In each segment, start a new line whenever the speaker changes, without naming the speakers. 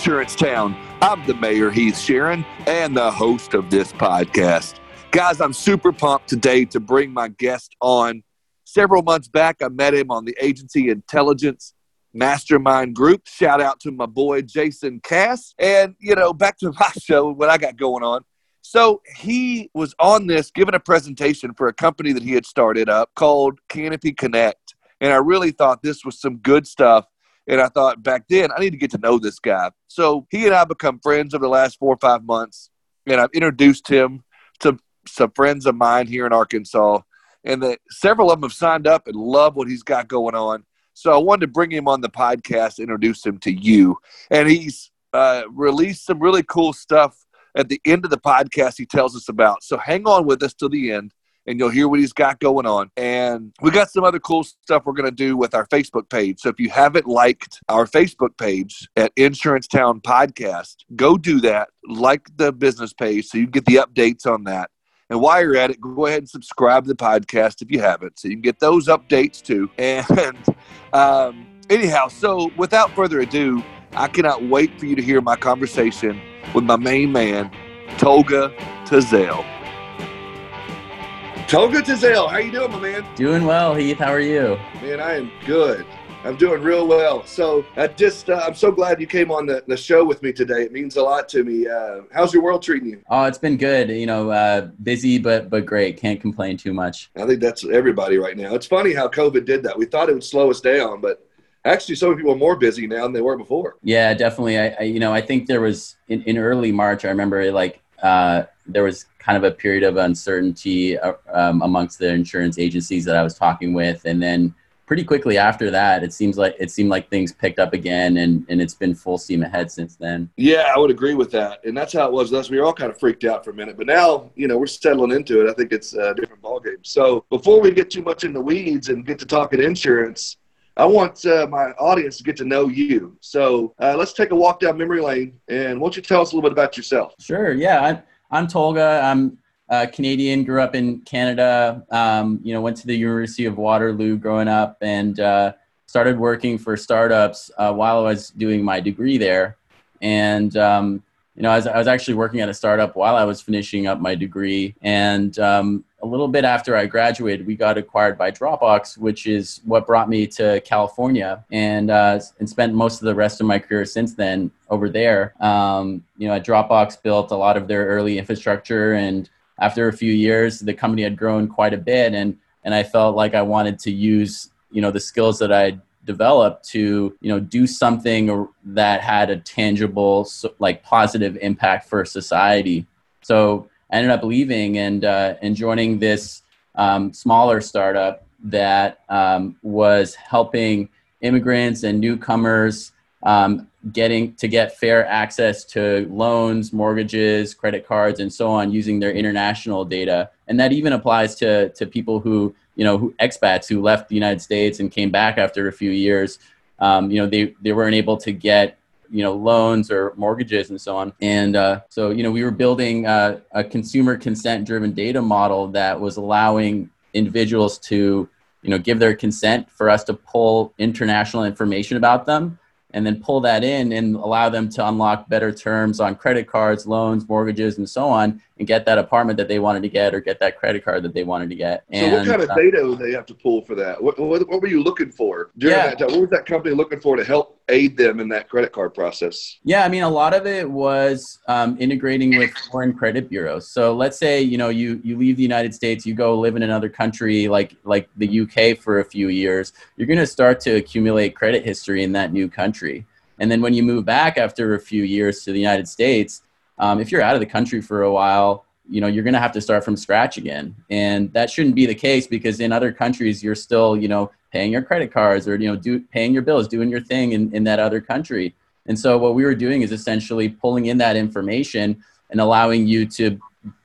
Insurance Town. I'm the mayor, Heath Sharon, and the host of this podcast. Guys, I'm super pumped today to bring my guest on. Several months back, I met him on the agency intelligence mastermind group. Shout out to my boy Jason Cass. And, you know, back to my show, what I got going on. So he was on this giving a presentation for a company that he had started up called Canopy Connect. And I really thought this was some good stuff. And I thought back then, I need to get to know this guy. So he and I become friends over the last four or five months. And I've introduced him to some friends of mine here in Arkansas. And that several of them have signed up and love what he's got going on. So I wanted to bring him on the podcast, introduce him to you. And he's uh, released some really cool stuff at the end of the podcast he tells us about. So hang on with us till the end and you'll hear what he's got going on. And we got some other cool stuff we're going to do with our Facebook page. So if you haven't liked our Facebook page at Insurance Town Podcast, go do that. Like the business page so you get the updates on that. And while you're at it, go ahead and subscribe to the podcast if you haven't, so you can get those updates too. And um, anyhow, so without further ado, I cannot wait for you to hear my conversation with my main man, Tolga Tezel. Tolga Tezel, how you doing, my man?
Doing well, Heath. How are you?
Man, I am good. I'm doing real well. So I just, uh, I'm so glad you came on the, the show with me today. It means a lot to me. Uh, how's your world treating you?
Oh, it's been good. You know, uh, busy but but great. Can't complain too much.
I think that's everybody right now. It's funny how COVID did that. We thought it would slow us down, but actually, some people are more busy now than they were before.
Yeah, definitely. I, I you know, I think there was in, in early March. I remember like uh, there was kind of a period of uncertainty uh, um, amongst the insurance agencies that I was talking with, and then pretty quickly after that, it seems like it seemed like things picked up again, and and it's been full steam ahead since then.
Yeah, I would agree with that, and that's how it was. Us, we were all kind of freaked out for a minute, but now you know we're settling into it. I think it's a different ballgame. So before we get too much in the weeds and get to talking insurance. I want uh, my audience to get to know you. So uh, let's take a walk down memory lane, and why don't you tell us a little bit about yourself?
Sure. Yeah, I'm, I'm Tolga. I'm uh, Canadian, grew up in Canada. Um, you know, went to the University of Waterloo growing up, and uh, started working for startups uh, while I was doing my degree there. And um, you know, I was, I was, actually working at a startup while I was finishing up my degree. And um, a little bit after I graduated, we got acquired by Dropbox, which is what brought me to California, and uh, and spent most of the rest of my career since then over there. Um, you know, Dropbox built a lot of their early infrastructure and after a few years, the company had grown quite a bit, and and I felt like I wanted to use you know the skills that I developed to you know do something that had a tangible like positive impact for society. So Ended up leaving and uh, and joining this um, smaller startup that um, was helping immigrants and newcomers um, getting to get fair access to loans, mortgages, credit cards, and so on using their international data. And that even applies to, to people who, you know, who expats who left the United States and came back after a few years. Um, you know, they, they weren't able to get, you know, loans or mortgages and so on. And uh, so, you know, we were building uh, a consumer consent driven data model that was allowing individuals to, you know, give their consent for us to pull international information about them and then pull that in and allow them to unlock better terms on credit cards, loans, mortgages, and so on, and get that apartment that they wanted to get or get that credit card that they wanted to get. And,
so, what kind of uh, data would they have to pull for that? What, what, what were you looking for during yeah. that time? What was that company looking for to help aid them in that credit card process?
Yeah, I mean, a lot of it was um, integrating with foreign credit bureaus. So, let's say you know you you leave the United States, you go live in another country like like the UK for a few years. You're going to start to accumulate credit history in that new country. And then when you move back after a few years to the United States, um, if you're out of the country for a while, you know you're going to have to start from scratch again, and that shouldn't be the case because in other countries you're still you know paying your credit cards or you know do, paying your bills, doing your thing in, in that other country. And so what we were doing is essentially pulling in that information and allowing you to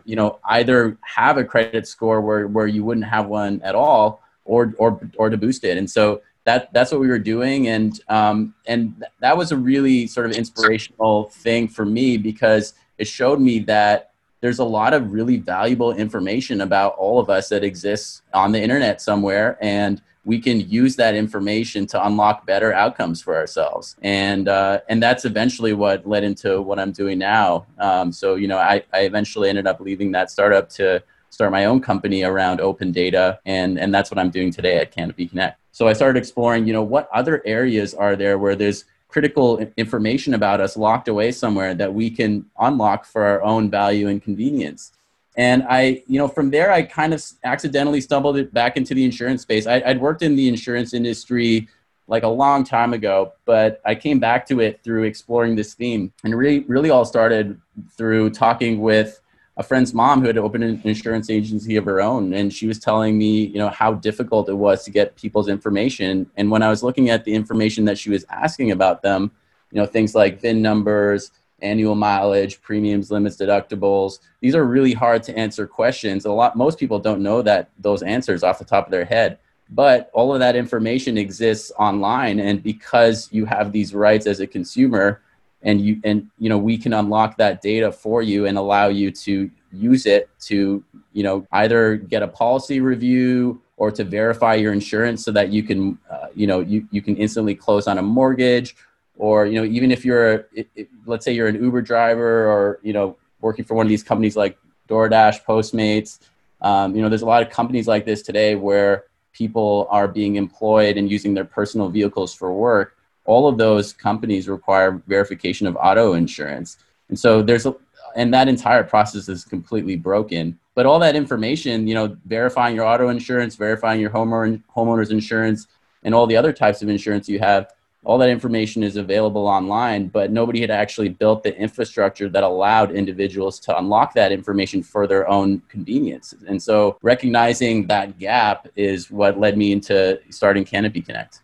you know either have a credit score where, where you wouldn't have one at all or or or to boost it. And so that that's what we were doing. And um, and that was a really sort of inspirational thing for me because it showed me that there's a lot of really valuable information about all of us that exists on the internet somewhere and we can use that information to unlock better outcomes for ourselves. And uh, and that's eventually what led into what I'm doing now. Um, so you know, I, I eventually ended up leaving that startup to start my own company around open data, and and that's what I'm doing today at Canopy Connect. So I started exploring, you know, what other areas are there where there's critical information about us locked away somewhere that we can unlock for our own value and convenience. And I, you know, from there, I kind of accidentally stumbled back into the insurance space. I, would worked in the insurance industry like a long time ago, but I came back to it through exploring this theme. And really, really all started through talking with a friend's mom who had opened an insurance agency of her own. And she was telling me, you know, how difficult it was to get people's information. And when I was looking at the information that she was asking about them, you know, things like VIN numbers, annual mileage, premiums, limits, deductibles. These are really hard to answer questions. A lot most people don't know that those answers off the top of their head. But all of that information exists online and because you have these rights as a consumer and you and you know we can unlock that data for you and allow you to use it to you know either get a policy review or to verify your insurance so that you can uh, you know you, you can instantly close on a mortgage. Or you know even if you're it, it, let's say you're an uber driver or you know working for one of these companies like doordash postmates um, you know there's a lot of companies like this today where people are being employed and using their personal vehicles for work all of those companies require verification of auto insurance and so there's a and that entire process is completely broken but all that information you know verifying your auto insurance verifying your homeowner homeowners insurance and all the other types of insurance you have all that information is available online, but nobody had actually built the infrastructure that allowed individuals to unlock that information for their own convenience. And so recognizing that gap is what led me into starting Canopy Connect.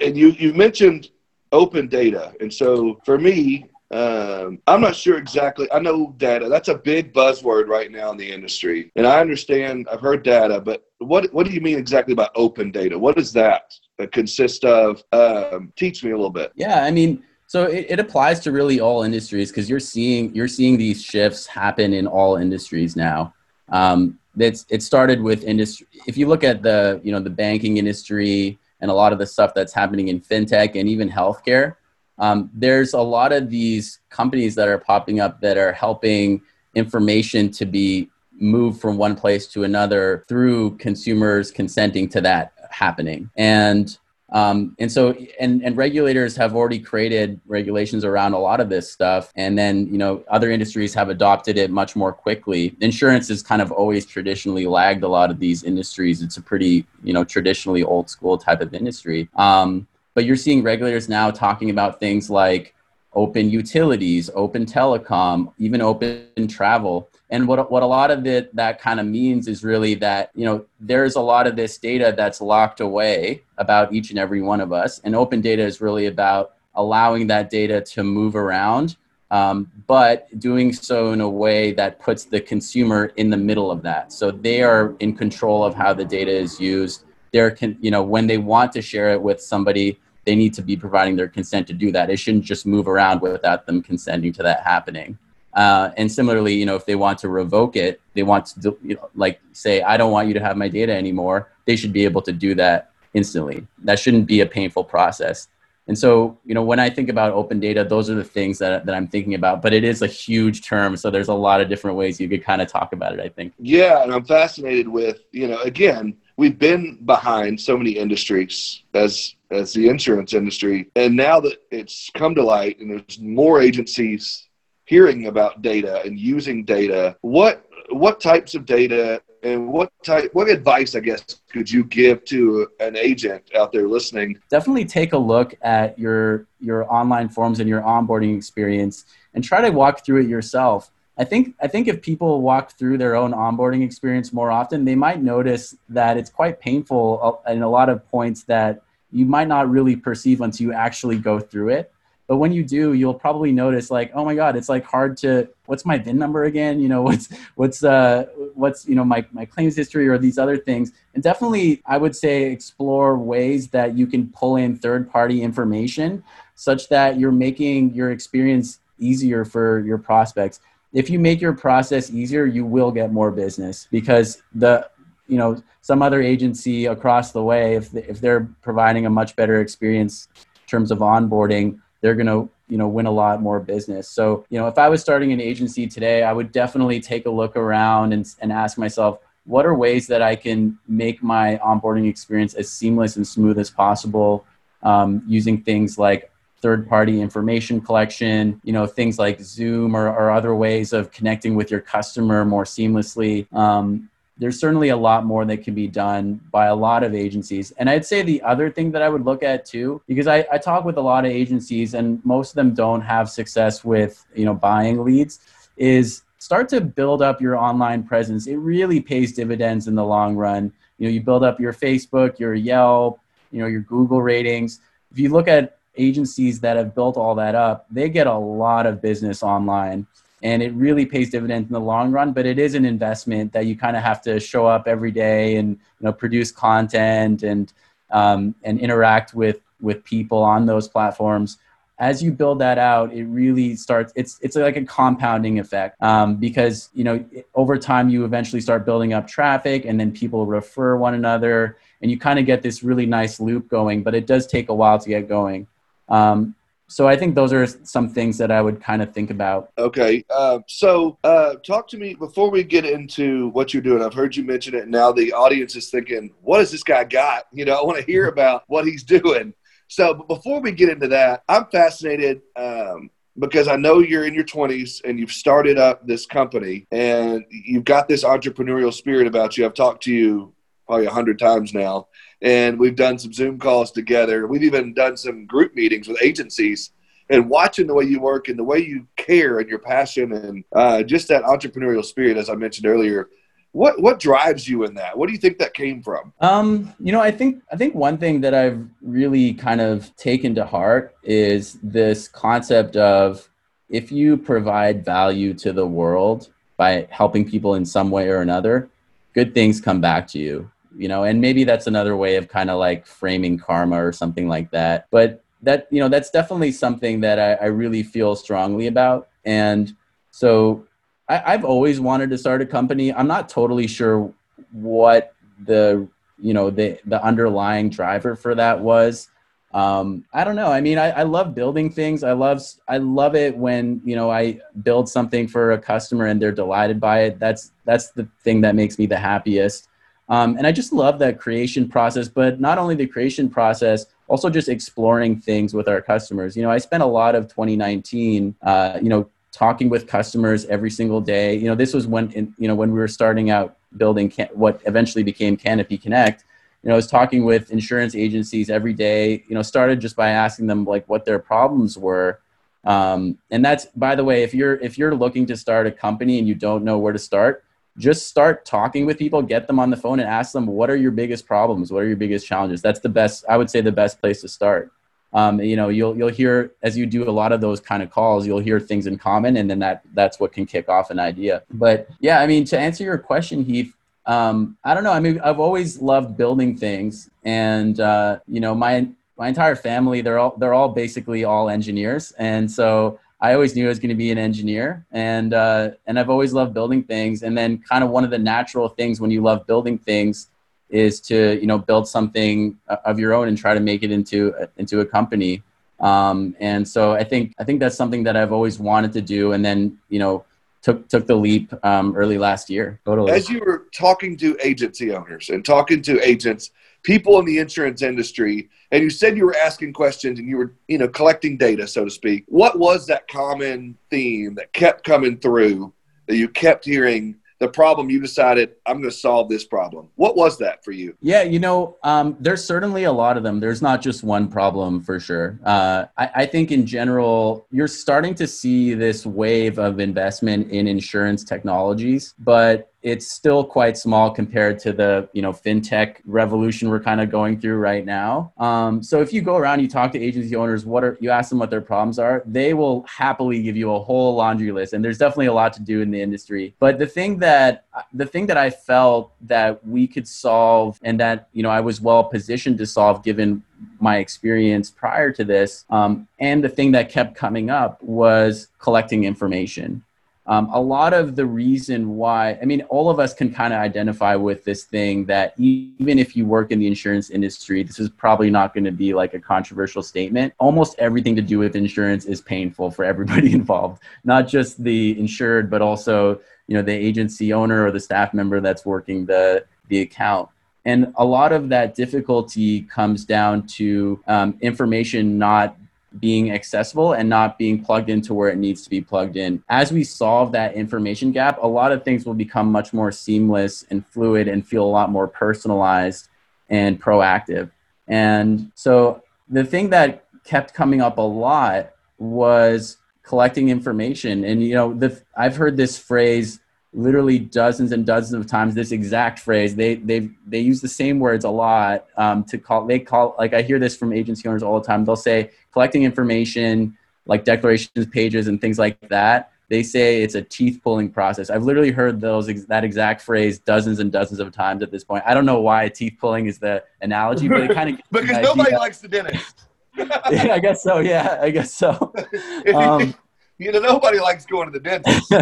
And you, you mentioned open data. And so for me, um, I'm not sure exactly. I know data. That's a big buzzword right now in the industry, and I understand. I've heard data, but what what do you mean exactly by open data? What is that? consist of? Um, teach me a little bit.
Yeah, I mean, so it, it applies to really all industries because you're seeing you're seeing these shifts happen in all industries now. Um, it's it started with industry. If you look at the you know the banking industry and a lot of the stuff that's happening in fintech and even healthcare, um, there's a lot of these companies that are popping up that are helping information to be moved from one place to another through consumers consenting to that happening. And um, and so and and regulators have already created regulations around a lot of this stuff. And then you know other industries have adopted it much more quickly. Insurance has kind of always traditionally lagged a lot of these industries. It's a pretty you know traditionally old school type of industry. Um, but you're seeing regulators now talking about things like open utilities open telecom even open travel and what, what a lot of it that kind of means is really that you know there's a lot of this data that's locked away about each and every one of us. And open data is really about allowing that data to move around um, but doing so in a way that puts the consumer in the middle of that. So they are in control of how the data is used. They're con- you know when they want to share it with somebody they need to be providing their consent to do that. It shouldn't just move around without them consenting to that happening uh, and similarly, you know, if they want to revoke it, they want to you know, like say, I don't want you to have my data anymore. They should be able to do that instantly. That shouldn't be a painful process. And so, you know, when I think about open data, those are the things that, that I'm thinking about. But it is a huge term, so there's a lot of different ways you could kind of talk about it. I think.
Yeah, and I'm fascinated with you know, again, we've been behind so many industries as as the insurance industry, and now that it's come to light, and there's more agencies hearing about data and using data, what what types of data and what type what advice i guess could you give to an agent out there listening?
Definitely take a look at your your online forms and your onboarding experience and try to walk through it yourself. I think i think if people walk through their own onboarding experience more often they might notice that it's quite painful uh, in a lot of points that you might not really perceive until you actually go through it but when you do, you'll probably notice like, oh my God, it's like hard to what's my VIN number again? You know, what's what's uh what's you know my my claims history or these other things. And definitely I would say explore ways that you can pull in third party information such that you're making your experience easier for your prospects. If you make your process easier, you will get more business because the you know some other agency across the way if if they're providing a much better experience in terms of onboarding they're going to you know win a lot more business. So you know if i was starting an agency today i would definitely take a look around and, and ask myself what are ways that i can make my onboarding experience as seamless and smooth as possible? Um, using things like third party information collection you know things like zoom or, or, other ways of connecting with your customer more seamlessly. Um, there's certainly a lot more that can be done by a lot of agencies. And i'd say the other thing that i would look at too because I, I talk with a lot of agencies and most of them don't have success with you know buying leads is start to build up your online presence. It really pays dividends in the long run. You know you build up your facebook your yelp you know your google ratings. If you look at agencies that have built all that up, they get a lot of business online and it really pays dividends in the long run but it is an investment that you kind of have to show up every day and you know produce content and um, and interact with with people on those platforms. As you build that out it really starts it's it's like a compounding effect um, because you know over time you eventually start building up traffic and then people refer one another and you kind of get this really nice loop going but it does take a while to get going. Um, so I think those are some things that I would kind of think about.
Okay, uh, so uh, talk to me before we get into what you're doing. I've heard you mention it. And now the audience is thinking, "What has this guy got?" You know, I want to hear about what he's doing. So before we get into that, I'm fascinated um, because I know you're in your 20s and you've started up this company and you've got this entrepreneurial spirit about you. I've talked to you probably a hundred times now and we've done some Zoom calls together. We've even done some group meetings with agencies. And watching the way you work and the way you care and your passion and uh, just that entrepreneurial spirit, as I mentioned earlier, what what drives you in that? What do you think that came from?
Um, you know, I think I think one thing that I've really kind of taken to heart is this concept of if you provide value to the world by helping people in some way or another, good things come back to you you know and maybe that's another way of kind of like framing karma or something like that but that you know that's definitely something that I, I really feel strongly about and so I, i've always wanted to start a company i'm not totally sure what the you know the the underlying driver for that was um, I don't know. I mean, I, I love building things. I love I love it when you know I build something for a customer and they're delighted by it. That's that's the thing that makes me the happiest. Um, and I just love that creation process, but not only the creation process, also just exploring things with our customers. You know, I spent a lot of 2019, uh, you know, talking with customers every single day. You know, this was when, in, you know, when we were starting out building can- what eventually became Canopy Connect. You know, I was talking with insurance agencies every day. You know, started just by asking them like what their problems were. Um, and that's, by the way, if you're if you're looking to start a company and you don't know where to start, just start talking with people get them on the phone and ask them what are your biggest problems? What are your biggest challenges? That's the best i would say the best place to start. Um, you know you'll you'll hear as you do a lot of those kind of calls you'll hear things in common and then that that's what can kick off an idea. But yeah i mean to answer your question heath um, i don't know. I mean i've always loved building things and uh, you know my my entire family they're all they're all basically all engineers. And so I always knew I was going to be an engineer, and uh, and I've always loved building things. And then, kind of one of the natural things when you love building things is to you know build something uh, of your own and try to make it into into a company. Um, and so I think I think that's something that I've always wanted to do. And then you know took took the leap um, early last year.
Totally. As you were talking to agency owners and talking to agents, people in the insurance industry, and you said you were asking questions and you were you know collecting data, so to speak. What was that common theme that kept coming through that you kept hearing? the problem you decided i'm going to solve this problem what was that for you
yeah you know um, there's certainly a lot of them there's not just one problem for sure uh, I, I, think in general you're starting to see this wave of investment in insurance technologies but it's still quite small compared to the you know fintech revolution we're kind of going through right now. Um, so if you go around, you talk to agency owners, what are you ask them what their problems are, they will happily give you a whole laundry list. And there's definitely a lot to do in the industry. But the thing that the thing that I felt that we could solve, and that you know I was well positioned to solve given my experience prior to this, um, and the thing that kept coming up was collecting information. Um, a lot of the reason why, I mean, all of us can kind of identify with this thing that even if you work in the insurance industry, this is probably not going to be like a controversial statement. Almost everything to do with insurance is painful for everybody involved, not just the insured, but also, you know, the agency owner or the staff member that's working the, the account. And a lot of that difficulty comes down to um, information not being accessible and not being plugged into where it needs to be plugged in. As we solve that information gap, a lot of things will become much more seamless and fluid and feel a lot more personalized and proactive. And so the thing that kept coming up a lot was collecting information. And you know, the, I've heard this phrase literally dozens and dozens of times this exact phrase they they they use the same words a lot um, to call they call like i hear this from agency owners all the time they'll say collecting information like declarations pages and things like that they say it's a teeth pulling process. I've literally heard those that exact phrase dozens and dozens of times at this point. I don't know why teeth pulling is the analogy but it kind of
because nobody likes the dentist.
Yeah i guess so yeah i guess so.
Um, you know nobody likes going to the dentist.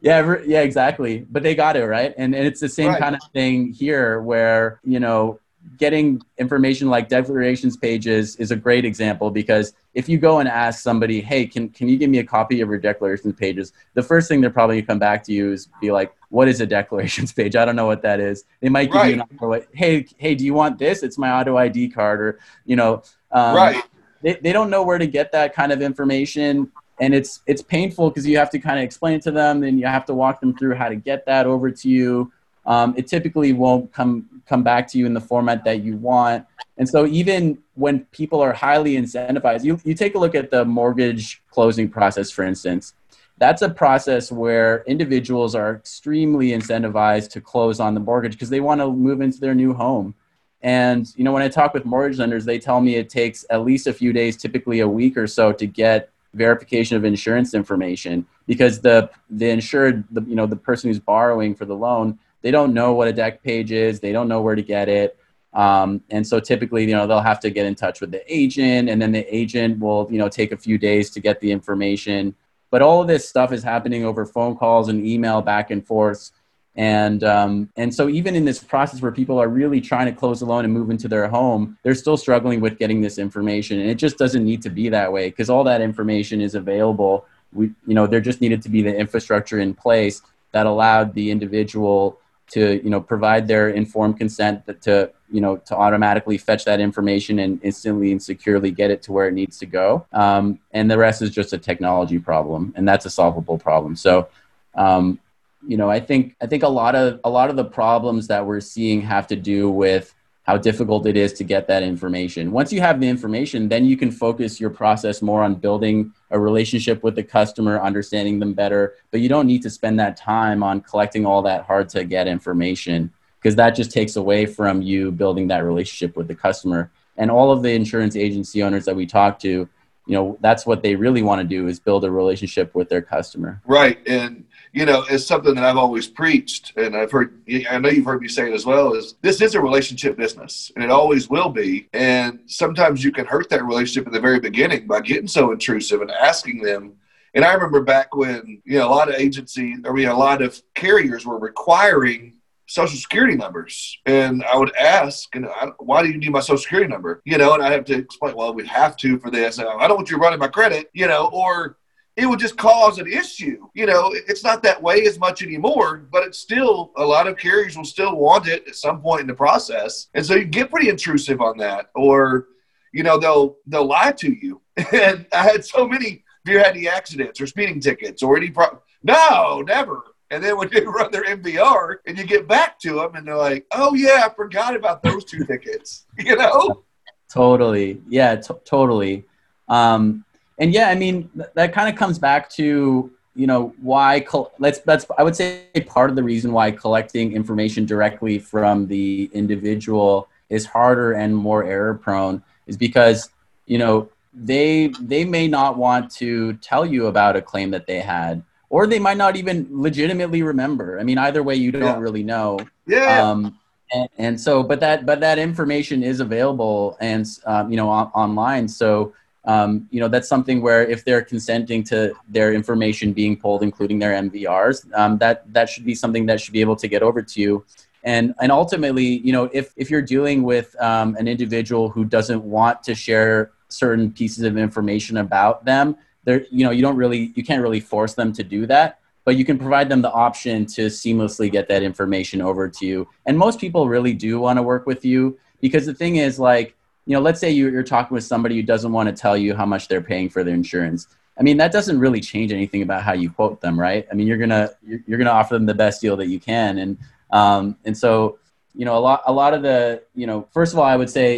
Yeah, yeah, exactly. But they got it right, and, and it's the same right. kind of thing here, where you know, getting information like declarations pages is a great example because if you go and ask somebody, hey, can can you give me a copy of your declarations pages? The first thing they're probably gonna come back to you is be like, what is a declarations page? I don't know what that is. They might give right. you an auto, hey, hey, do you want this? It's my auto ID card, or you know,
um, right.
They, they don't know where to get that kind of information and it's it's painful because you have to kind of explain to them and you have to walk them through how to get that over to you um, it typically won't come come back to you in the format that you want. And so even when people are highly incentivized you, you take a look at the mortgage closing process for instance. That's a process where individuals are extremely incentivized to close on the mortgage because they want to move into their new home. And you know when i talk with mortgage lenders they tell me it takes at least a few days typically a week or so to get verification of insurance information because the the insured the you know the person who's borrowing for the loan they don't know what a deck page is. They don't know where to get it. Um, and so typically you know they'll have to get in touch with the agent and then the agent will you know take a few days to get the information. But all of this stuff is happening over phone calls and email back and forth. And um, and so even in this process where people are really trying to close a loan and move into their home they're still struggling with getting this information. And it just doesn't need to be that way because all that information is available. We you know there just needed to be the infrastructure in place that allowed the individual to you know provide their informed consent to you know to automatically fetch that information and instantly and securely get it to where it needs to go. Um, and the rest is just a technology problem and that's a solvable problem. So um, you know, I think I think a lot of a lot of the problems that we're seeing have to do with how difficult it is to get that information. Once you have the information, then you can focus your process more on building a relationship with the customer, understanding them better, but you don't need to spend that time on collecting all that hard to get information because that just takes away from you building that relationship with the customer. And all of the insurance agency owners that we talk to, you know, that's what they really want to do is build a relationship with their customer.
Right. And you know, it's something that I've always preached, and I've heard, I know you've heard me say it as well, is this is a relationship business, and it always will be. And sometimes you can hurt that relationship at the very beginning by getting so intrusive and asking them. And I remember back when, you know, a lot of agencies, I mean, a lot of carriers were requiring social security numbers. And I would ask, you know, why do you need my social security number? You know, and I have to explain, well, we have to for this. I don't want you running my credit, you know, or it would just cause an issue. You know, it's not that way as much anymore, but it's still a lot of carriers will still want it at some point in the process, and so you get pretty intrusive on that, or you know they'll they'll lie to you. And I had so many. Have you had any accidents or speeding tickets or any? Pro- no, never. And then when you run their MVR and you get back to them and they're like, "Oh yeah, I forgot about those two tickets," you know.
Totally. Yeah. T- totally. Um, and yeah, I mean th- that kind of comes back to you know why col- let's that's I would say part of the reason why collecting information directly from the individual is harder and more error prone is because you know they they may not want to tell you about a claim that they had or they might not even legitimately remember. I mean either way you don't yeah. really know.
Yeah. Um,
and, and, so but that but that information is available and um, you know on, online. So um, you know that's something where if they're consenting to their information being pulled, including their MVRs, um, that that should be something that should be able to get over to you. And and ultimately, you know, if if you're dealing with um, an individual who doesn't want to share certain pieces of information about them, there, you know, you don't really you can't really force them to do that but you can provide them the option to seamlessly get that information over to you. And most people really do want to work with you because the thing is, like, you know, let's say you're talking with somebody who doesn't want to tell you how much they're paying for their insurance. I mean, that doesn't really change anything about how you quote them, right? I mean, you're gonna you're, gonna offer them the best deal that you can, and um, and so you know, a lot a lot of the you know, first of all, I would say,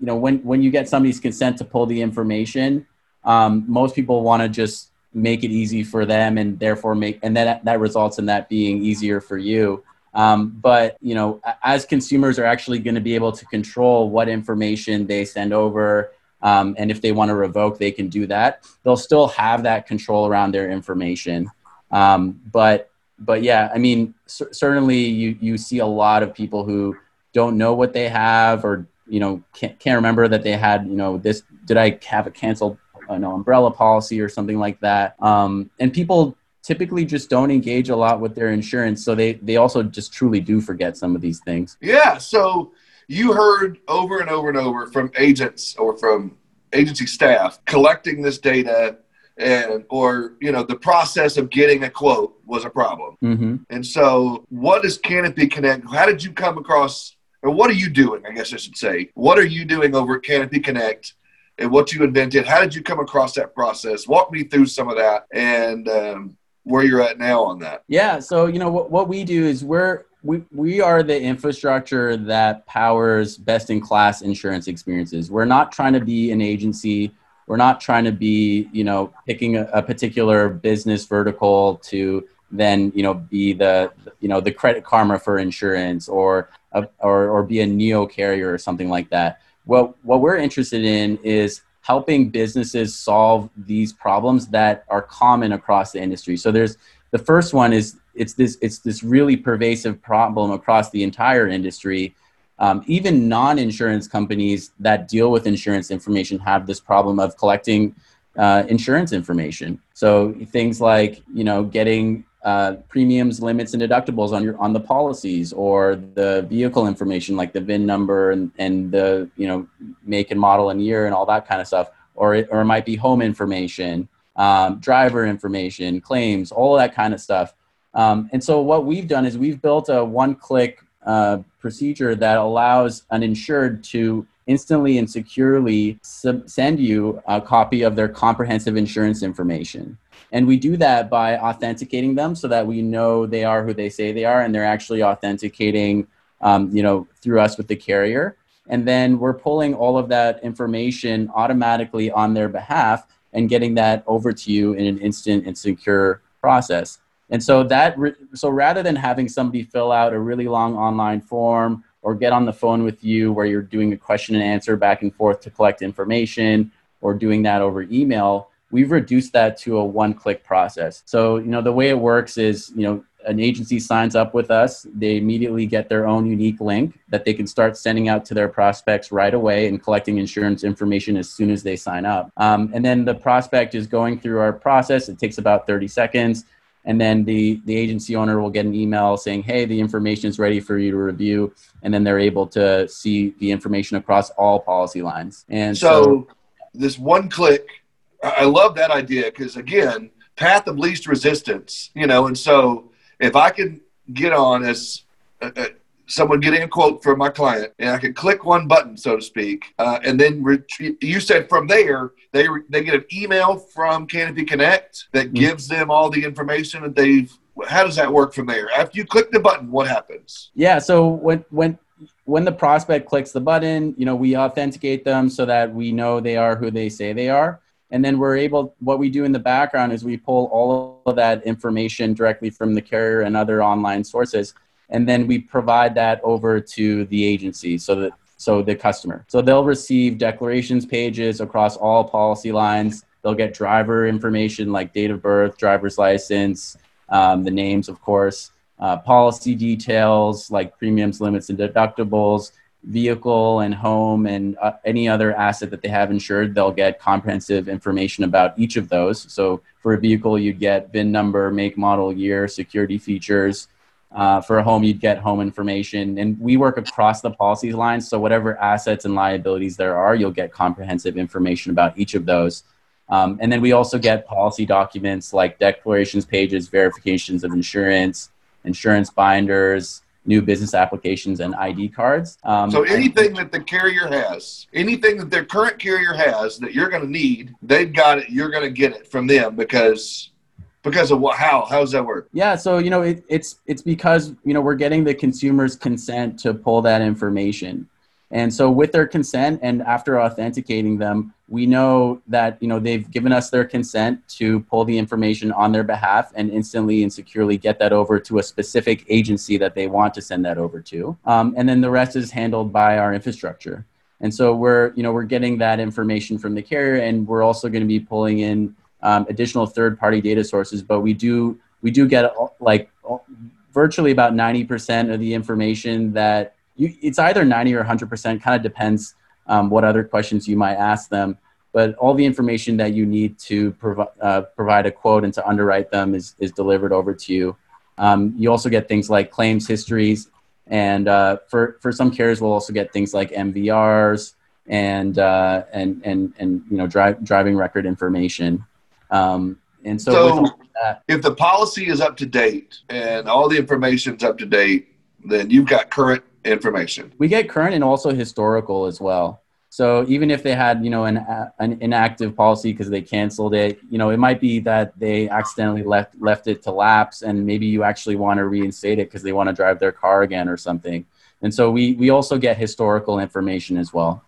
you know, when when you get somebody's consent to pull the information, um, most people want to just make it easy for them and therefore make and that that results in that being easier for you um, but you know as consumers are actually going to be able to control what information they send over um, and if they want to revoke they can do that they'll still have that control around their information um, but but yeah i mean certainly you you see a lot of people who don't know what they have or you know can't, can't remember that they had you know this did i have a canceled an umbrella policy or something like that. Um, and people typically just don't engage a lot with their insurance, so they they also just truly do forget some of these things.
Yeah. So you heard over and over and over from agents or from agency staff collecting this data and or you know the process of getting a quote was a problem mm-hmm. and so what does canopy connect how did you come across or what are you doing i guess i should say what are you doing over at canopy connect and what you invented. How did you come across that process? Walk me through some of that and um, where you're at now on that.
Yeah. So, you know, what, what we do is we're, we, we are the infrastructure that powers best in class insurance experiences. We're not trying to be an agency. We're not trying to be, you know, picking a, a particular business vertical to then, you know, be the, you know, the credit karma for insurance or, a, or, or be a neo carrier or something like that what what we're interested in is helping businesses solve these problems that are common across the industry. So there's the first one is it's this it's this really pervasive problem across the entire industry. Um, even non-insurance companies that deal with insurance information have this problem of collecting uh, insurance information. So things like you know getting uh, premiums, limits, and deductibles on your on the policies, or the vehicle information like the VIN number and, and the you know make and model and year and all that kind of stuff, or it, or it might be home information, um, driver information, claims, all that kind of stuff. Um, and so what we've done is we've built a one-click uh, procedure that allows an insured to instantly and securely sub- send you a copy of their comprehensive insurance information. And we do that by authenticating them so that we know they are who they say they are and they're actually authenticating, um, you know, through us with the carrier. And then we're pulling all of that information automatically on their behalf and getting that over to you in an instant and secure process. And so that, so rather than having somebody fill out a really long online form or get on the phone with you where you're doing a question and answer back and forth to collect information or doing that over email, we've reduced that to a one click process. So, you know, the way it works is, you know, an agency signs up with us, they immediately get their own unique link that they can start sending out to their prospects right away and collecting insurance information as soon as they sign up. Um, and then the prospect is going through our process. It takes about 30 seconds. And then the, the agency owner will get an email saying, hey, the information is ready for you to review. And then they're able to see the information across all policy lines. And
so, so this one click I love that idea because again, path of least resistance, you know, and so if I can get on as uh, uh, someone getting a quote from my client and I can click one button, so to speak, uh, and then you said from there, they, they get an email from Canopy Connect that mm-hmm. gives them all the information that they've, how does that work from there? After you click the button, what happens?
Yeah. So when, when, when the prospect clicks the button, you know, we authenticate them so that we know they are who they say they are and then we're able what we do in the background is we pull all of that information directly from the carrier and other online sources and then we provide that over to the agency so that so the customer. So they'll receive declarations pages across all policy lines. They'll get driver information like date of birth driver's license um, the names of course uh, policy details like premiums limits and deductibles vehicle and home and uh, any other asset that they have insured, they'll get comprehensive information about each of those. So for a vehicle, you'd get VIN number, make, model, year, security features. Uh, for a home, you'd get home information. And we work across the policies lines. So whatever assets and liabilities there are, you'll get comprehensive information about each of those. Um, and then we also get policy documents like declarations pages, verifications of insurance, insurance binders, new business applications and ID cards.
Um, so anything that the carrier has, anything that their current carrier has that you're going to need, they've got it. You're going to get it from them because because of what? How? How does that work?
Yeah, so you know it, it's it's because you know we're getting the consumer's consent to pull that information. And so with their consent and after authenticating them, we know that you know they've given us their consent to pull the information on their behalf and instantly and securely get that over to a specific agency that they want to send that over to. Um, and then the rest is handled by our infrastructure. And so we're you know we're getting that information from the carrier, and we're also going to be pulling in um, additional third-party data sources. But we do we do get like virtually about 90% of the information that you, it's either 90 or 100%, kind of depends um, what other questions you might ask them. But all the information that you need to provi- uh, provide a quote and to underwrite them is, is delivered over to you. Um, you also get things like claims histories, and uh, for, for some carriers, we'll also get things like MVRs and uh, and and and you know drive, driving record information. Um, and so,
so that, if the policy is up to date and all the information is up to date, then you've got current information.
We get current and also historical as well. So even if they had, you know, an, an inactive policy because they canceled it, you know, it might be that they accidentally left left it to lapse, and maybe you actually want to reinstate it because they want to drive their car again or something. And so we we also get historical information as well.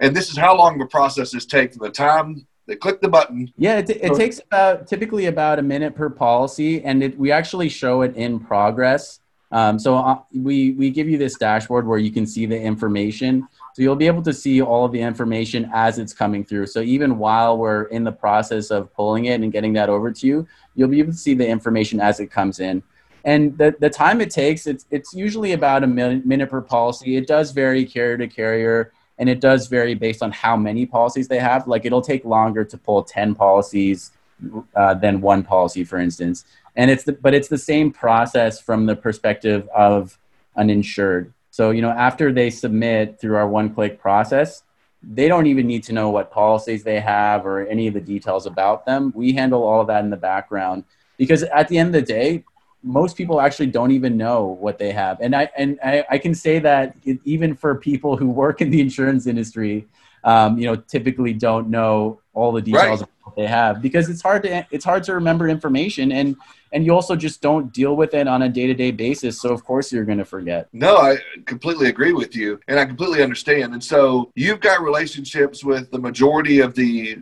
And this is how long the processes take from the time they click the button.
Yeah, it, it takes about typically about a minute per policy, and it, we actually show it in progress. Um, so uh, we we give you this dashboard where you can see the information. So you'll be able to see all of the information as it's coming through. So even while we're in the process of pulling it and getting that over to you, you'll be able to see the information as it comes in. And the, the time it takes, it's, it's usually about a minute, minute per policy. It does vary carrier to carrier, and it does vary based on how many policies they have. Like it'll take longer to pull 10 policies uh, than one policy, for instance and it's the, but it's the same process from the perspective of an insured. So you know after they submit through our one click process they don't even need to know what policies they have or any of the details about them. We handle all of that in the background because at the end of the day most people actually don't even know what they have. And i and i, I can say that it, even for people who work in the insurance industry um, you know typically don't know all the details right. of what they have because it's hard to it's hard to remember information. And and you also just don't deal with it on a day-to-day basis so of course you're going to forget
no i completely agree with you and i completely understand and so you've got relationships with the majority of the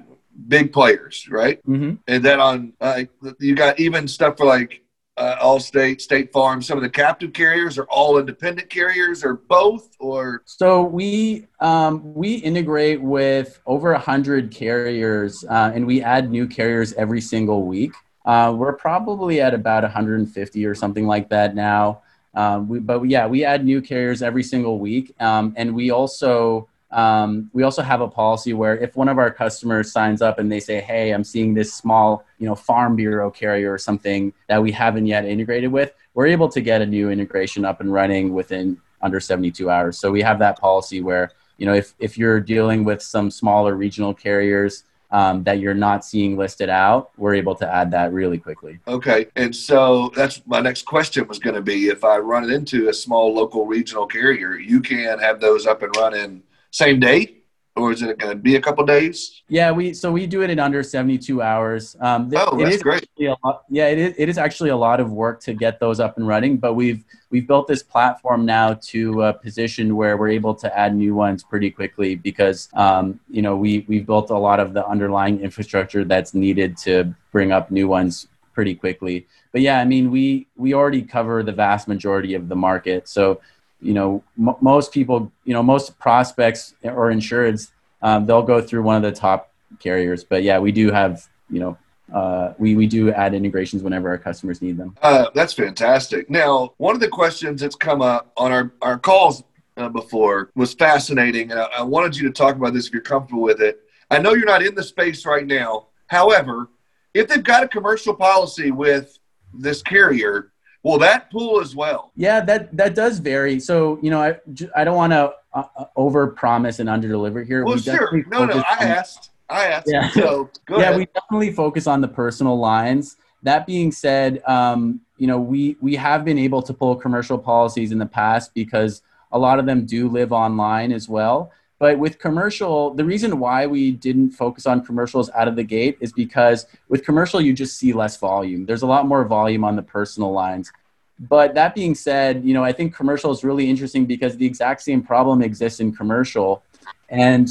big players right
mm-hmm.
and then on uh, you got even stuff for like uh, Allstate, State Farm, some of the captive carriers are all independent carriers, or both, or
so we um, we integrate with over a hundred carriers, uh, and we add new carriers every single week. Uh, we're probably at about 150 or something like that now. Um, we, but yeah, we add new carriers every single week, um, and we also um, we also have a policy where if one of our customers signs up and they say, "Hey, I'm seeing this small, you know, farm bureau carrier or something that we haven't yet integrated with," we're able to get a new integration up and running within under 72 hours. So we have that policy where you know if if you're dealing with some smaller regional carriers um, that you're not seeing listed out, we're able to add that really quickly.
Okay. And so that's my next question was going to be if I run it into a small local regional carrier, you can have those up and running same day or is it going to be a couple days?
Yeah, we so we do it in under 72 hours. Um,
th- oh, that's great.
Lot, yeah, it is, it is actually a lot of work to get those up and running, but we've we've built this platform now to a position where we're able to add new ones pretty quickly because um, you know we we've built a lot of the underlying infrastructure that's needed to bring up new ones pretty quickly. But yeah, I mean we we already cover the vast majority of the market, so you know, m- most people, you know, most prospects or insureds, um, they'll go through one of the top carriers. But yeah, we do have, you know, uh, we, we do add integrations whenever our customers need them.
Uh, that's fantastic. Now, one of the questions that's come up on our, our calls uh, before was fascinating. And I, I wanted you to talk about this if you're comfortable with it. I know you're not in the space right now. However, if they've got a commercial policy with this carrier, will that pool as well?
Yeah, that that does vary. So you know, I I don't want to uh, uh over promise and under deliver here.
Well, we sure. No, no, I asked. I asked. Yeah. So
yeah, ahead. we definitely focus on the personal lines. That being said, um, you know, we we have been able to pull commercial policies in the past because a lot of them do live online as well. But with commercial, the reason why we didn't focus on commercials out of the gate is because with commercial, you just see less volume. There's a lot more volume on the personal lines. But that being said, you know, I think commercial is really interesting because the exact same problem exists in commercial. And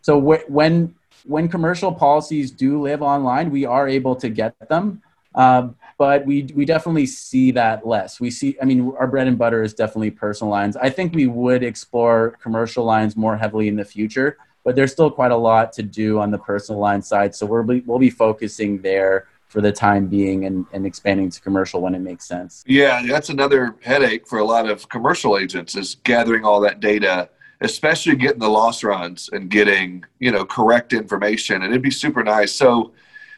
so wh- when when commercial policies do live online, we are able to get them. Uh, but we we definitely see that less. We see, I mean, our bread and butter is definitely personal lines. I think we would explore commercial lines more heavily in the future, but there's still quite a lot to do on the personal line side. So we'll be, we'll be focusing there for the time being and, and expanding to commercial when it makes sense.
Yeah, that's another headache for a lot of commercial agents is gathering all that data especially getting the loss runs and getting you know correct information and it'd be super nice so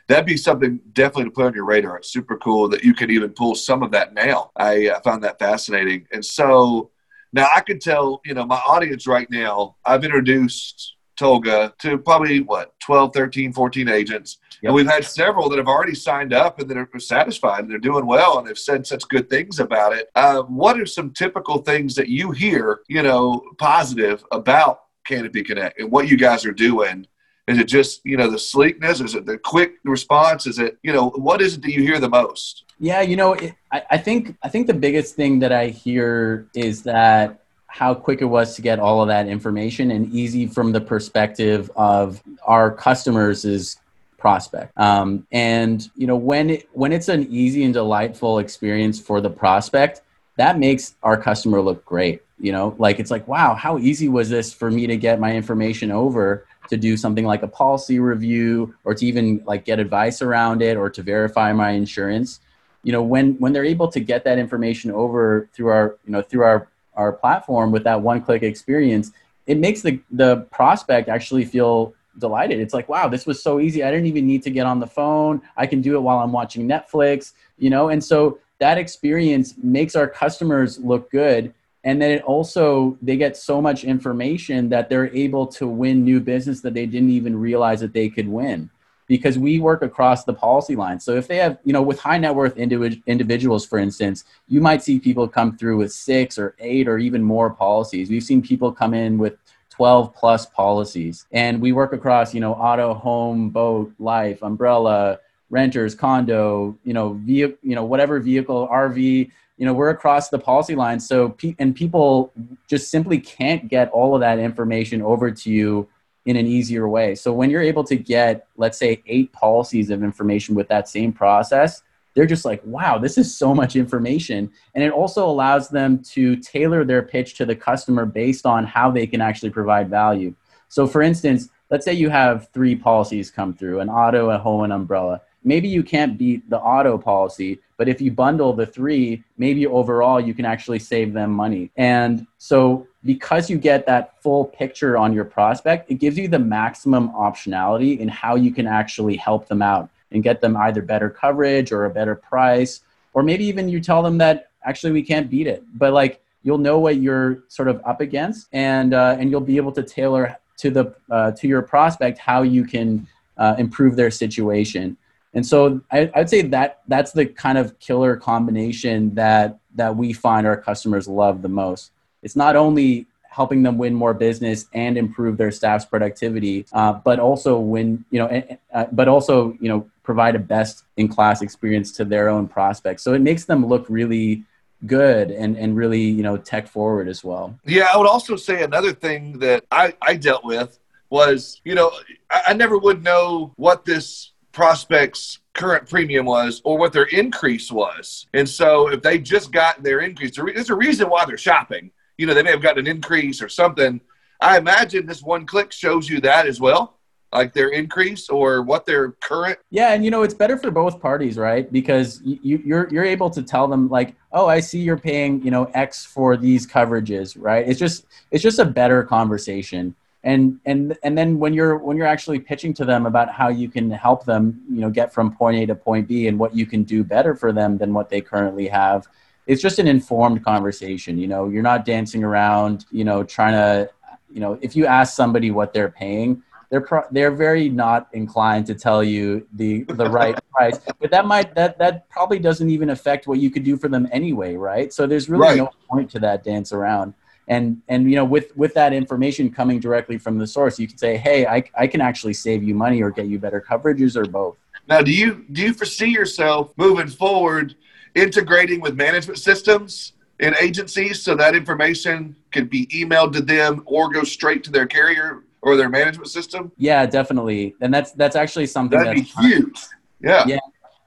that'd be something definitely to put on your radar. It's super cool that you can even pull some of that now. I uh, found that fascinating. And so now I could tell, you know, my audience right now, I've introduced Tolga to probably what 12, 13, 14 agents. Yep. And we've had several that have already signed up and that are satisfied and they're doing well and they've said such good things about it. Uh, what are some typical things that you hear, you know, positive about Canopy Connect and what you guys are doing is it just you know the sleekness? Is it the quick response? Is it you know what is it that you hear the most?
Yeah, you know, it, I, I think I think the biggest thing that I hear is that how quick it was to get all of that information and easy from the perspective of our customers is prospect um, and you know when it, when it's an easy and delightful experience for the prospect that makes our customer look great you know like it's like wow how easy was this for me to get my information over to do something like a policy review or to even like get advice around it or to verify my insurance. You know when when they're able to get that information over through our you know through our our platform with that one click experience it makes the the prospect actually feel delighted. It's like wow this was so easy. I didn't even need to get on the phone. I can do it while i'm watching netflix you know? And so that experience makes our customers look good and then it also they get so much information that they're able to win new business that they didn't even realize that they could win. Because we work across the policy line. So if they have you know with high net worth individ- individuals for instance you might see people come through with six or eight or even more policies. We've seen people come in with 12 plus policies. And we work across you know auto home boat life umbrella renters condo you know vehicle you know whatever vehicle rv you know we're across the policy line. So pe- and people just simply can't get all of that information over to you in an easier way. So when you're able to get let's say eight policies of information with that same process they're just like wow this is so much information. And it also allows them to tailor their pitch to the customer based on how they can actually provide value. So for instance let's say you have three policies come through an auto a home and umbrella maybe you can't beat the auto policy, but if you bundle the three, maybe overall you can actually save them money. And so because you get that full picture on your prospect, it gives you the maximum optionality in how you can actually help them out and get them either better coverage or a better price, or maybe even you tell them that actually we can't beat it, but like you'll know what you're sort of up against, and uh, and you'll be able to tailor to the uh, to your prospect how you can uh, improve their situation. And so I, would say that that's the kind of killer combination that that we find our customers love the most. It's not only helping them win more business and improve their staff's productivity, uh, but also win, you know, uh, but also you know provide a best in class experience to their own prospects. So it makes them look really good and and really you know tech forward as well.
Yeah, I would also say another thing that I I dealt with was you know I, I never would know what this prospects current premium was or what their increase was. And so if they just got their increase, there's a reason why they're shopping. You know, they may have gotten an increase or something. I imagine this one click shows you that as well. like their increase or what their current
yeah and you know it's better for both parties right because you, you're you're able to tell them like oh i see you're paying you know x for these coverages right it's just it's just a better conversation and and and then when you're when you're actually pitching to them about how you can help them you know get from point a to point b and what you can do better for them than what they currently have it's just an informed conversation you know. You're not dancing around you know trying to you know if you ask somebody what they're paying they're pro- they're very not inclined to tell you the the right price. But that might that that probably doesn't even affect what you could do for them anyway right? So there's really right. no point to that dance around and and you know with with that information coming directly from the source you can say hey I, I can actually save you money or get you better coverages or both
now do you do you foresee yourself moving forward integrating with management systems in agencies so that information can be emailed to them or go straight to their carrier or their management system?
Yeah, definitely. And that's that's actually something
that'd that's be huge. Yeah.
Yeah.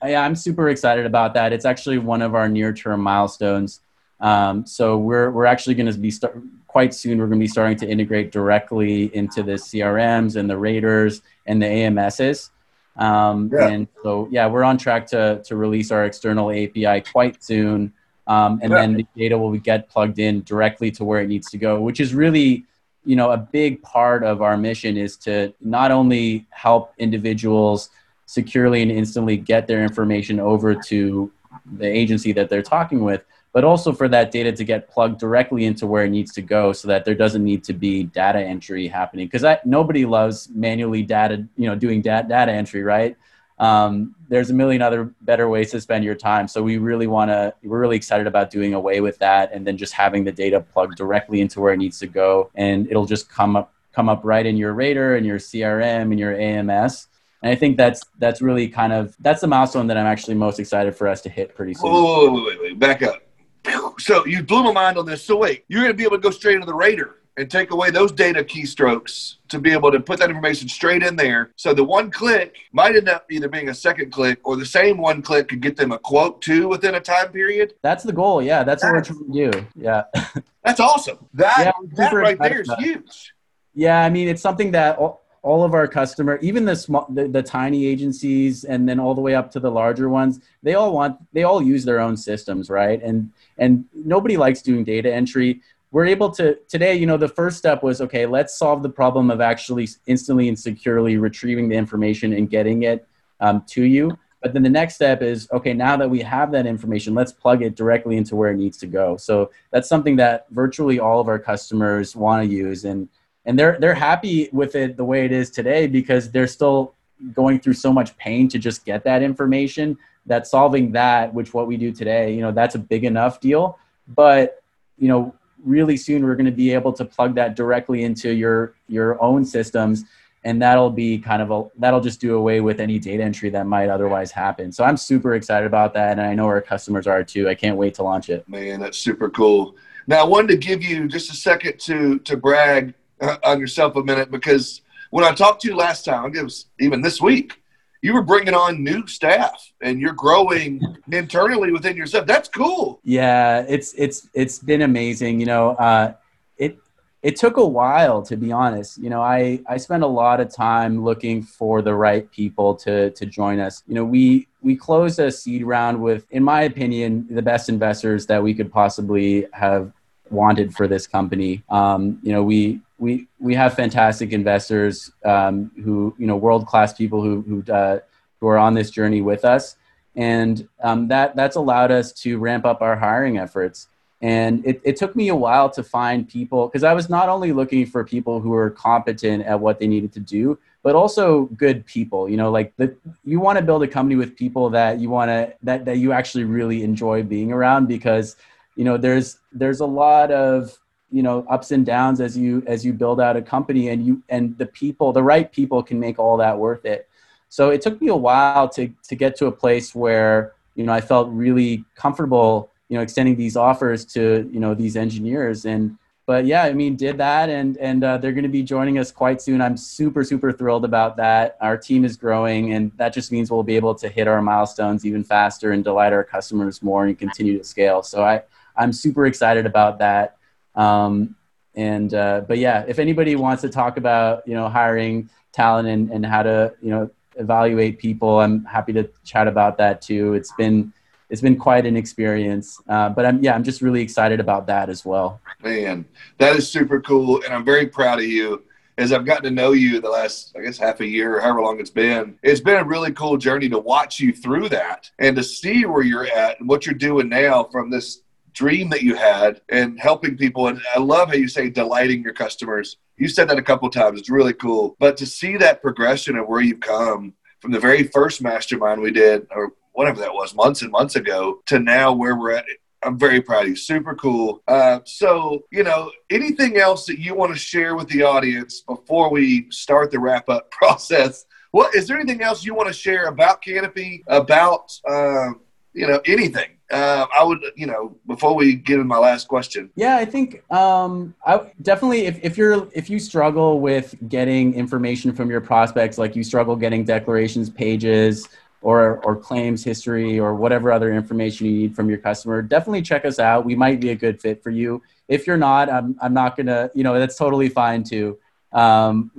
Yeah, I'm super excited about that. It's actually one of our near-term milestones. Um, so we're we're actually going to be start, quite soon. We're going to be starting to integrate directly into the CRMs and the raters and the AMSs. Um, yeah. And so yeah, we're on track to to release our external API quite soon. Um, and yeah. then the data will get plugged in directly to where it needs to go, which is really you know a big part of our mission is to not only help individuals securely and instantly get their information over to the agency that they're talking with but also for that data to get plugged directly into where it needs to go so that there doesn't need to be data entry happening because nobody loves manually data you know doing da- data entry right um, there's a million other better ways to spend your time. So we really want to, we're really excited about doing away with that and then just having the data plugged directly into where it needs to go. And it'll just come up, come up right in your radar and your CRM and your AMS. And I think that's that's really kind of that's the milestone that I'm actually most excited for us to hit pretty soon.
Whoa, wait, wait, wait, back up. So you blew my mind on this. So wait, you're going to be able to go straight into the Rater and take away those data keystrokes to be able to put that information straight in there. So the one click might end up either being a second click or the same one click could get them a quote too within a time period.
That's the goal. Yeah, that's, that's what we're trying to do. Yeah.
that's awesome. That, yeah, that right there is huge.
Yeah, I mean, it's something that all, of our customer, even the small, the, the tiny agencies, and then all the way up to the larger ones, they all want, they all use their own systems, right? And and nobody likes doing data entry. We're able to today you know the first step was okay let's solve the problem of actually instantly and securely retrieving the information and getting it um, to you. But then the next step is okay now that we have that information let's plug it directly into where it needs to go. So that's something that virtually all of our customers want to use. And and they're they're happy with it the way it is today because they're still going through so much pain to just get that information that solving that which what we do today you know that's a big enough deal. But you know really soon we're going to be able to plug that directly into your your own systems. And that'll be kind of a that'll just do away with any data entry that might otherwise happen. So i'm super excited about that. And i know our customers are too. I can't wait to launch it.
Man that's super cool. Now i wanted to give you just a second to to brag on yourself a minute because when i talked to you last time it was even this week you were bringing on new staff and you're growing internally within yourself. That's cool.
Yeah, it's it's it's been amazing. You know, uh, it it took a while to be honest. You know, I I spent a lot of time looking for the right people to to join us. You know, we we closed a seed round with, in my opinion, the best investors that we could possibly have wanted for this company. Um, you know, we we we have fantastic investors um, who you know world class people who who uh, who are on this journey with us, and um, that that's allowed us to ramp up our hiring efforts. And it, it took me a while to find people because I was not only looking for people who were competent at what they needed to do, but also good people. You know, like the, you want to build a company with people that you want to that that you actually really enjoy being around because you know there's there's a lot of you know ups and downs as you as you build out a company and you and the people the right people can make all that worth it. So it took me a while to to get to a place where you know i felt really comfortable you know extending these offers to you know these engineers. And but yeah i mean did that and and uh, they're going to be joining us quite soon. I'm super super thrilled about that. Our team is growing and that just means we'll be able to hit our milestones even faster and delight our customers more and continue to scale. So i i'm super excited about that um, and uh, but yeah, if anybody wants to talk about you know hiring, talent and, and how to you know evaluate people. I'm happy to chat about that too. It's been it's been quite an experience. Uh, but I'm yeah, I'm just really excited about that as well.
Man, that is super cool, and I'm very proud of you. As I've gotten to know you the last, I guess, half a year, however long it's been, it's been a really cool journey to watch you through that and to see where you're at and what you're doing now from this dream that you had and helping people. And I love how you say delighting your customers. You said that a couple times. It's really cool. But to see that progression of where you've come from the very first mastermind we did, or whatever that was, months and months ago, to now where we're at. I'm very proud of you. Super cool. Uh, so, you know, anything else that you want to share with the audience before we start the wrap up process? What is there anything else you want to share about Canopy, about uh, you know anything? Uh, I would, you know, before we get in my last question.
Yeah, I think um, I definitely if, if you're if you struggle with getting information from your prospects, like you struggle getting declarations pages, or, or claims history or whatever other information you need from your customer, definitely check us out. We might be a good fit for you. If you're not, I'm, I'm not to, you know, that's totally fine too. Um,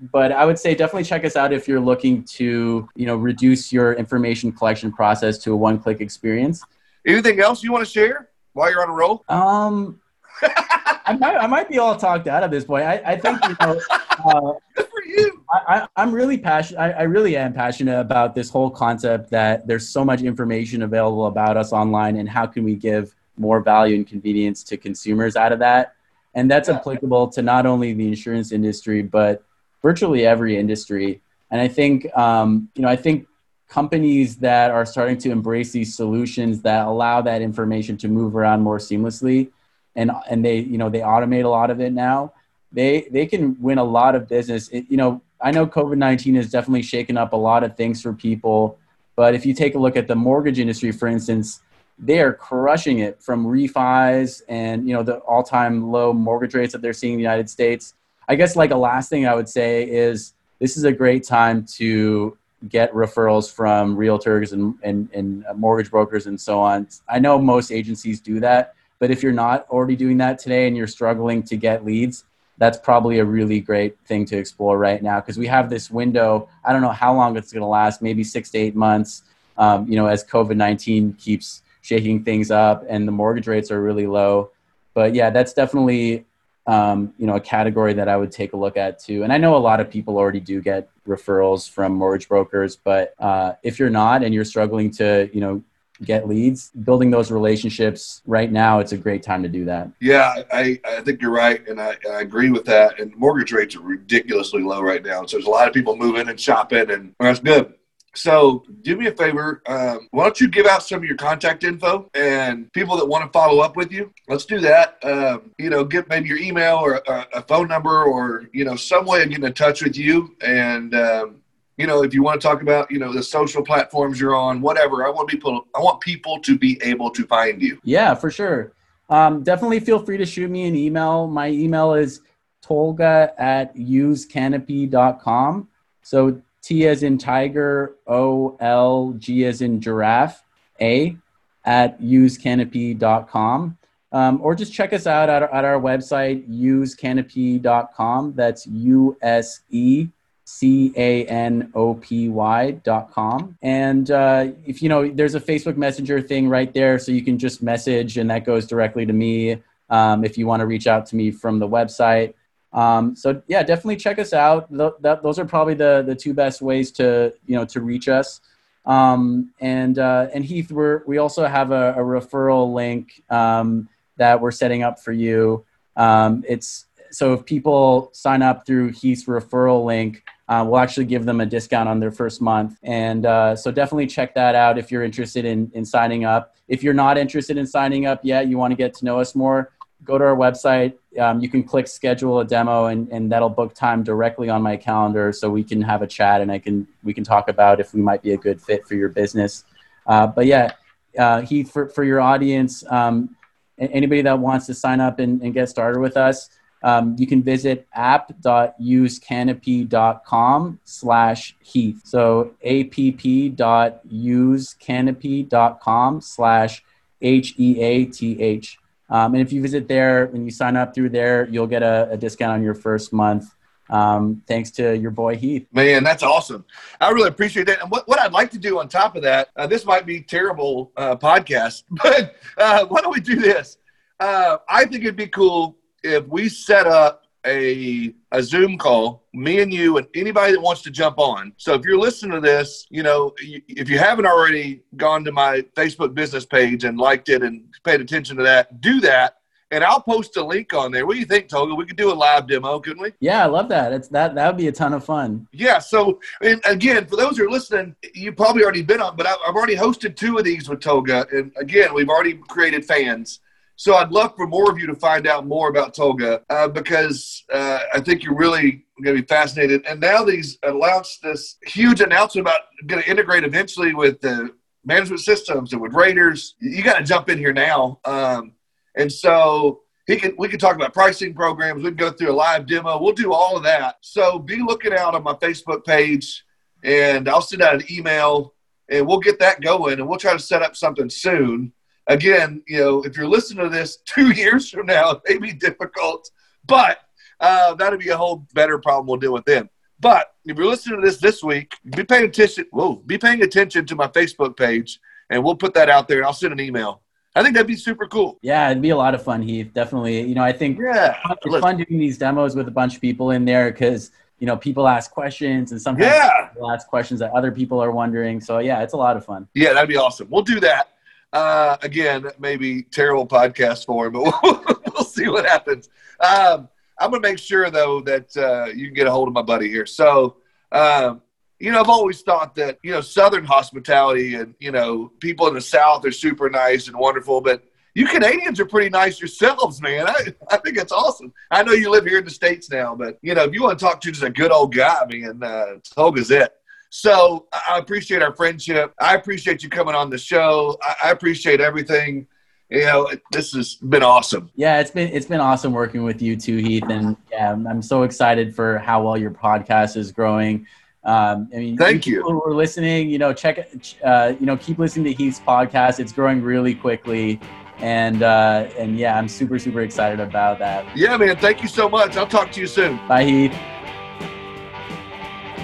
but I would say definitely check us out if you're looking to, you know, reduce your information collection process to a one-click experience.
Anything else you want to share while you're on a roll?
Um, I might, I might be all talked out at this point. I, I think you know, uh,
good for you.
I, am really passionate. I, I, really am passionate about this whole concept that there's so much information available about us online, and how can we give more value and convenience to consumers out of that? And that's yeah. applicable to not only the insurance industry, but virtually every industry. And I think, um, you know, I think companies that are starting to embrace these solutions that allow that information to move around more seamlessly and and they you know they automate a lot of it now they they can win a lot of business it, you know i know covid-19 has definitely shaken up a lot of things for people but if you take a look at the mortgage industry for instance they are crushing it from refis and you know the all-time low mortgage rates that they're seeing in the united states i guess like a last thing i would say is this is a great time to get referrals from realtors and, and, and mortgage brokers and so on i know most agencies do that but if you're not already doing that today and you're struggling to get leads, that's probably a really great thing to explore right now because we have this window. I don't know how long it's going to last, maybe six to eight months. Um, you know, as COVID 19 keeps shaking things up and the mortgage rates are really low. But yeah, that's definitely um, you know a category that I would take a look at too. And I know a lot of people already do get referrals from mortgage brokers, but uh, if you're not and you're struggling to you know get leads, building those relationships right now, it's a great time to do that.
Yeah, I, I think you're right. And I, I agree with that. And mortgage rates are ridiculously low right now. So there's a lot of people moving and shopping, and that's good. So, do me a favor. Um, why don't you give out some of your contact info and people that want to follow up with you? Let's do that. Um, you know, get maybe your email or a, a, phone number or you know some way of getting in touch with you. And um, you know, if you want to talk about, you know, the social platforms you're on, whatever, I want people, I want people to be able to find you.
Yeah, for sure. Um, definitely feel free to shoot me an email. My email is tolga at usecanopy.com. So T as in tiger, O L G as in giraffe, A at usecanopy.com. Um, or just check us out at our, at our website, usecanopy.com. That's U S E C A N O P Y dot com. And uh, if you know, there's a Facebook Messenger thing right there, so you can just message, and that goes directly to me um, if you want to reach out to me from the website. Um, so yeah, definitely check us out. Th- that, those are probably the the two best ways to you know to reach us. Um, and uh, and Heath, we we also have a, a referral link um, that we're setting up for you. Um, it's so if people sign up through Heath's referral link, uh, we'll actually give them a discount on their first month. And uh, so definitely check that out if you're interested in, in signing up. If you're not interested in signing up yet, you want to get to know us more, go to our website. Um, you can click schedule a demo and, and that'll book time directly on my calendar so we can have a chat and I can, we can talk about if we might be a good fit for your business. Uh, but yeah, uh, Heath, for, for your audience, um, anybody that wants to sign up and, and get started with us, um, you can visit app.usecanopy.com slash Heath. So app.usecanopy.com slash H-E-A-T-H. Um, and if you visit there and you sign up through there, you'll get a, a discount on your first month. um, thanks to your boy Heath.
Man, that's awesome. I really appreciate that. And what, what I'd like to do on top of that, uh, this might be terrible uh, podcast, but uh, why don't we do this? Uh, I think it'd be cool if we set up a a Zoom call, me and you and anybody that wants to jump on. So if you're listening to this, you know, if you haven't already gone to my Facebook business page and liked it and paid attention to that, do that. And I'll post a link on there. What do you think, Tolga? We could do a live demo, couldn't we?
Yeah, I love that. It's that that would be a ton of fun.
Yeah. So, and again, for those who are listening, you've probably already been on, but I've already hosted two of these with Tolga, and again, we've already created fans. So I'd love for more of you to find out more about Tolga uh, because uh, I think you're really going to be fascinated. And now these announced this huge announcement about going to integrate eventually with the management systems and with Raters. You got to jump in here now. Um, and so he can we can talk about pricing programs. We can go through a live demo. We'll do all of that. So be looking out on my Facebook page, and I'll send out an email, and we'll get that going, and we'll try to set up something soon again, you know, if you're listening to this two years from now, it may be difficult, but uh, that'll be a whole better problem we'll deal with then. But if you're listening to this this week, be paying attention. Whoa, be paying attention to my Facebook page, and we'll put that out there. And I'll send an email. I think that'd be super cool.
Yeah, it'd be a lot of fun, Heath. Definitely. You know, I think
yeah,
it's fun doing these demos with a bunch of people in there because you know people ask questions and sometimes
yeah.
people ask questions that other people are wondering. So yeah, it's a lot of fun.
Yeah, that'd be awesome. We'll do that. Uh, again, maybe terrible podcast for him, but we'll, we'll see what happens. Um, I'm going to make sure, though, that uh, you can get a hold of my buddy here. So, um, you know, I've always thought that, you know, Southern hospitality and, you know, people in the South are super nice and wonderful, but you Canadians are pretty nice yourselves, man. I, I think it's awesome. I know you live here in the States now, but, you know, if you want to talk to just a good old guy, man, uh, Tolga's it. So I appreciate our friendship. I appreciate you coming on the show. I appreciate everything. You know, this has been awesome.
Yeah, it's been it's been awesome working with you too, Heath. And yeah, I'm so excited for how well your podcast is growing. Um, I mean,
thank you.
People who are listening, you know, check, uh, you know, keep listening to Heath's podcast. It's growing really quickly, and uh, and yeah, I'm super super excited about that.
Yeah, man. Thank you so much. I'll talk to you soon.
Bye, Heath.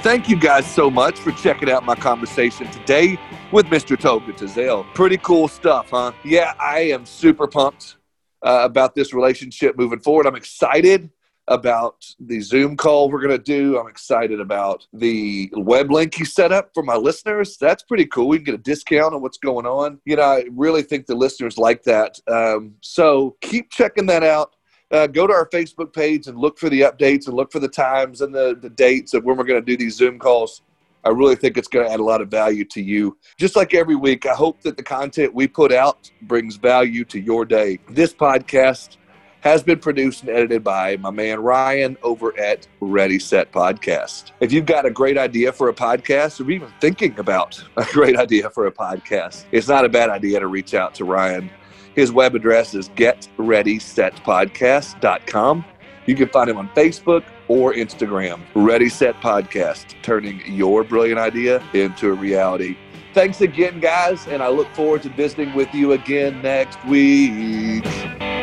Thank you guys so much for checking out my conversation today with Mr. Tolga Tezel. Pretty cool stuff, huh? Yeah, I am super pumped uh, about this relationship moving forward. I'm excited about the Zoom call we're going to do. I'm excited about the web link you set up for my listeners. That's pretty cool. We can get a discount on what's going on. You know, I really think the listeners like that. Um, so keep checking that out uh, go to our Facebook page and look for the updates and look for the times and the, the dates of when we're going to do these Zoom calls. I really think it's going to add a lot of value to you. Just like every week, I hope that the content we put out brings value to your day. This podcast has been produced and edited by my man Ryan over at Ready Set Podcast. If you've got a great idea for a podcast or even thinking about a great idea for a podcast, it's not a bad idea to reach out to Ryan his web address is getreadysetpodcast.com. You can find him on Facebook or Instagram. Ready Set Podcast, turning your brilliant idea into a reality. Thanks again, guys, and I look forward to visiting with you again next week.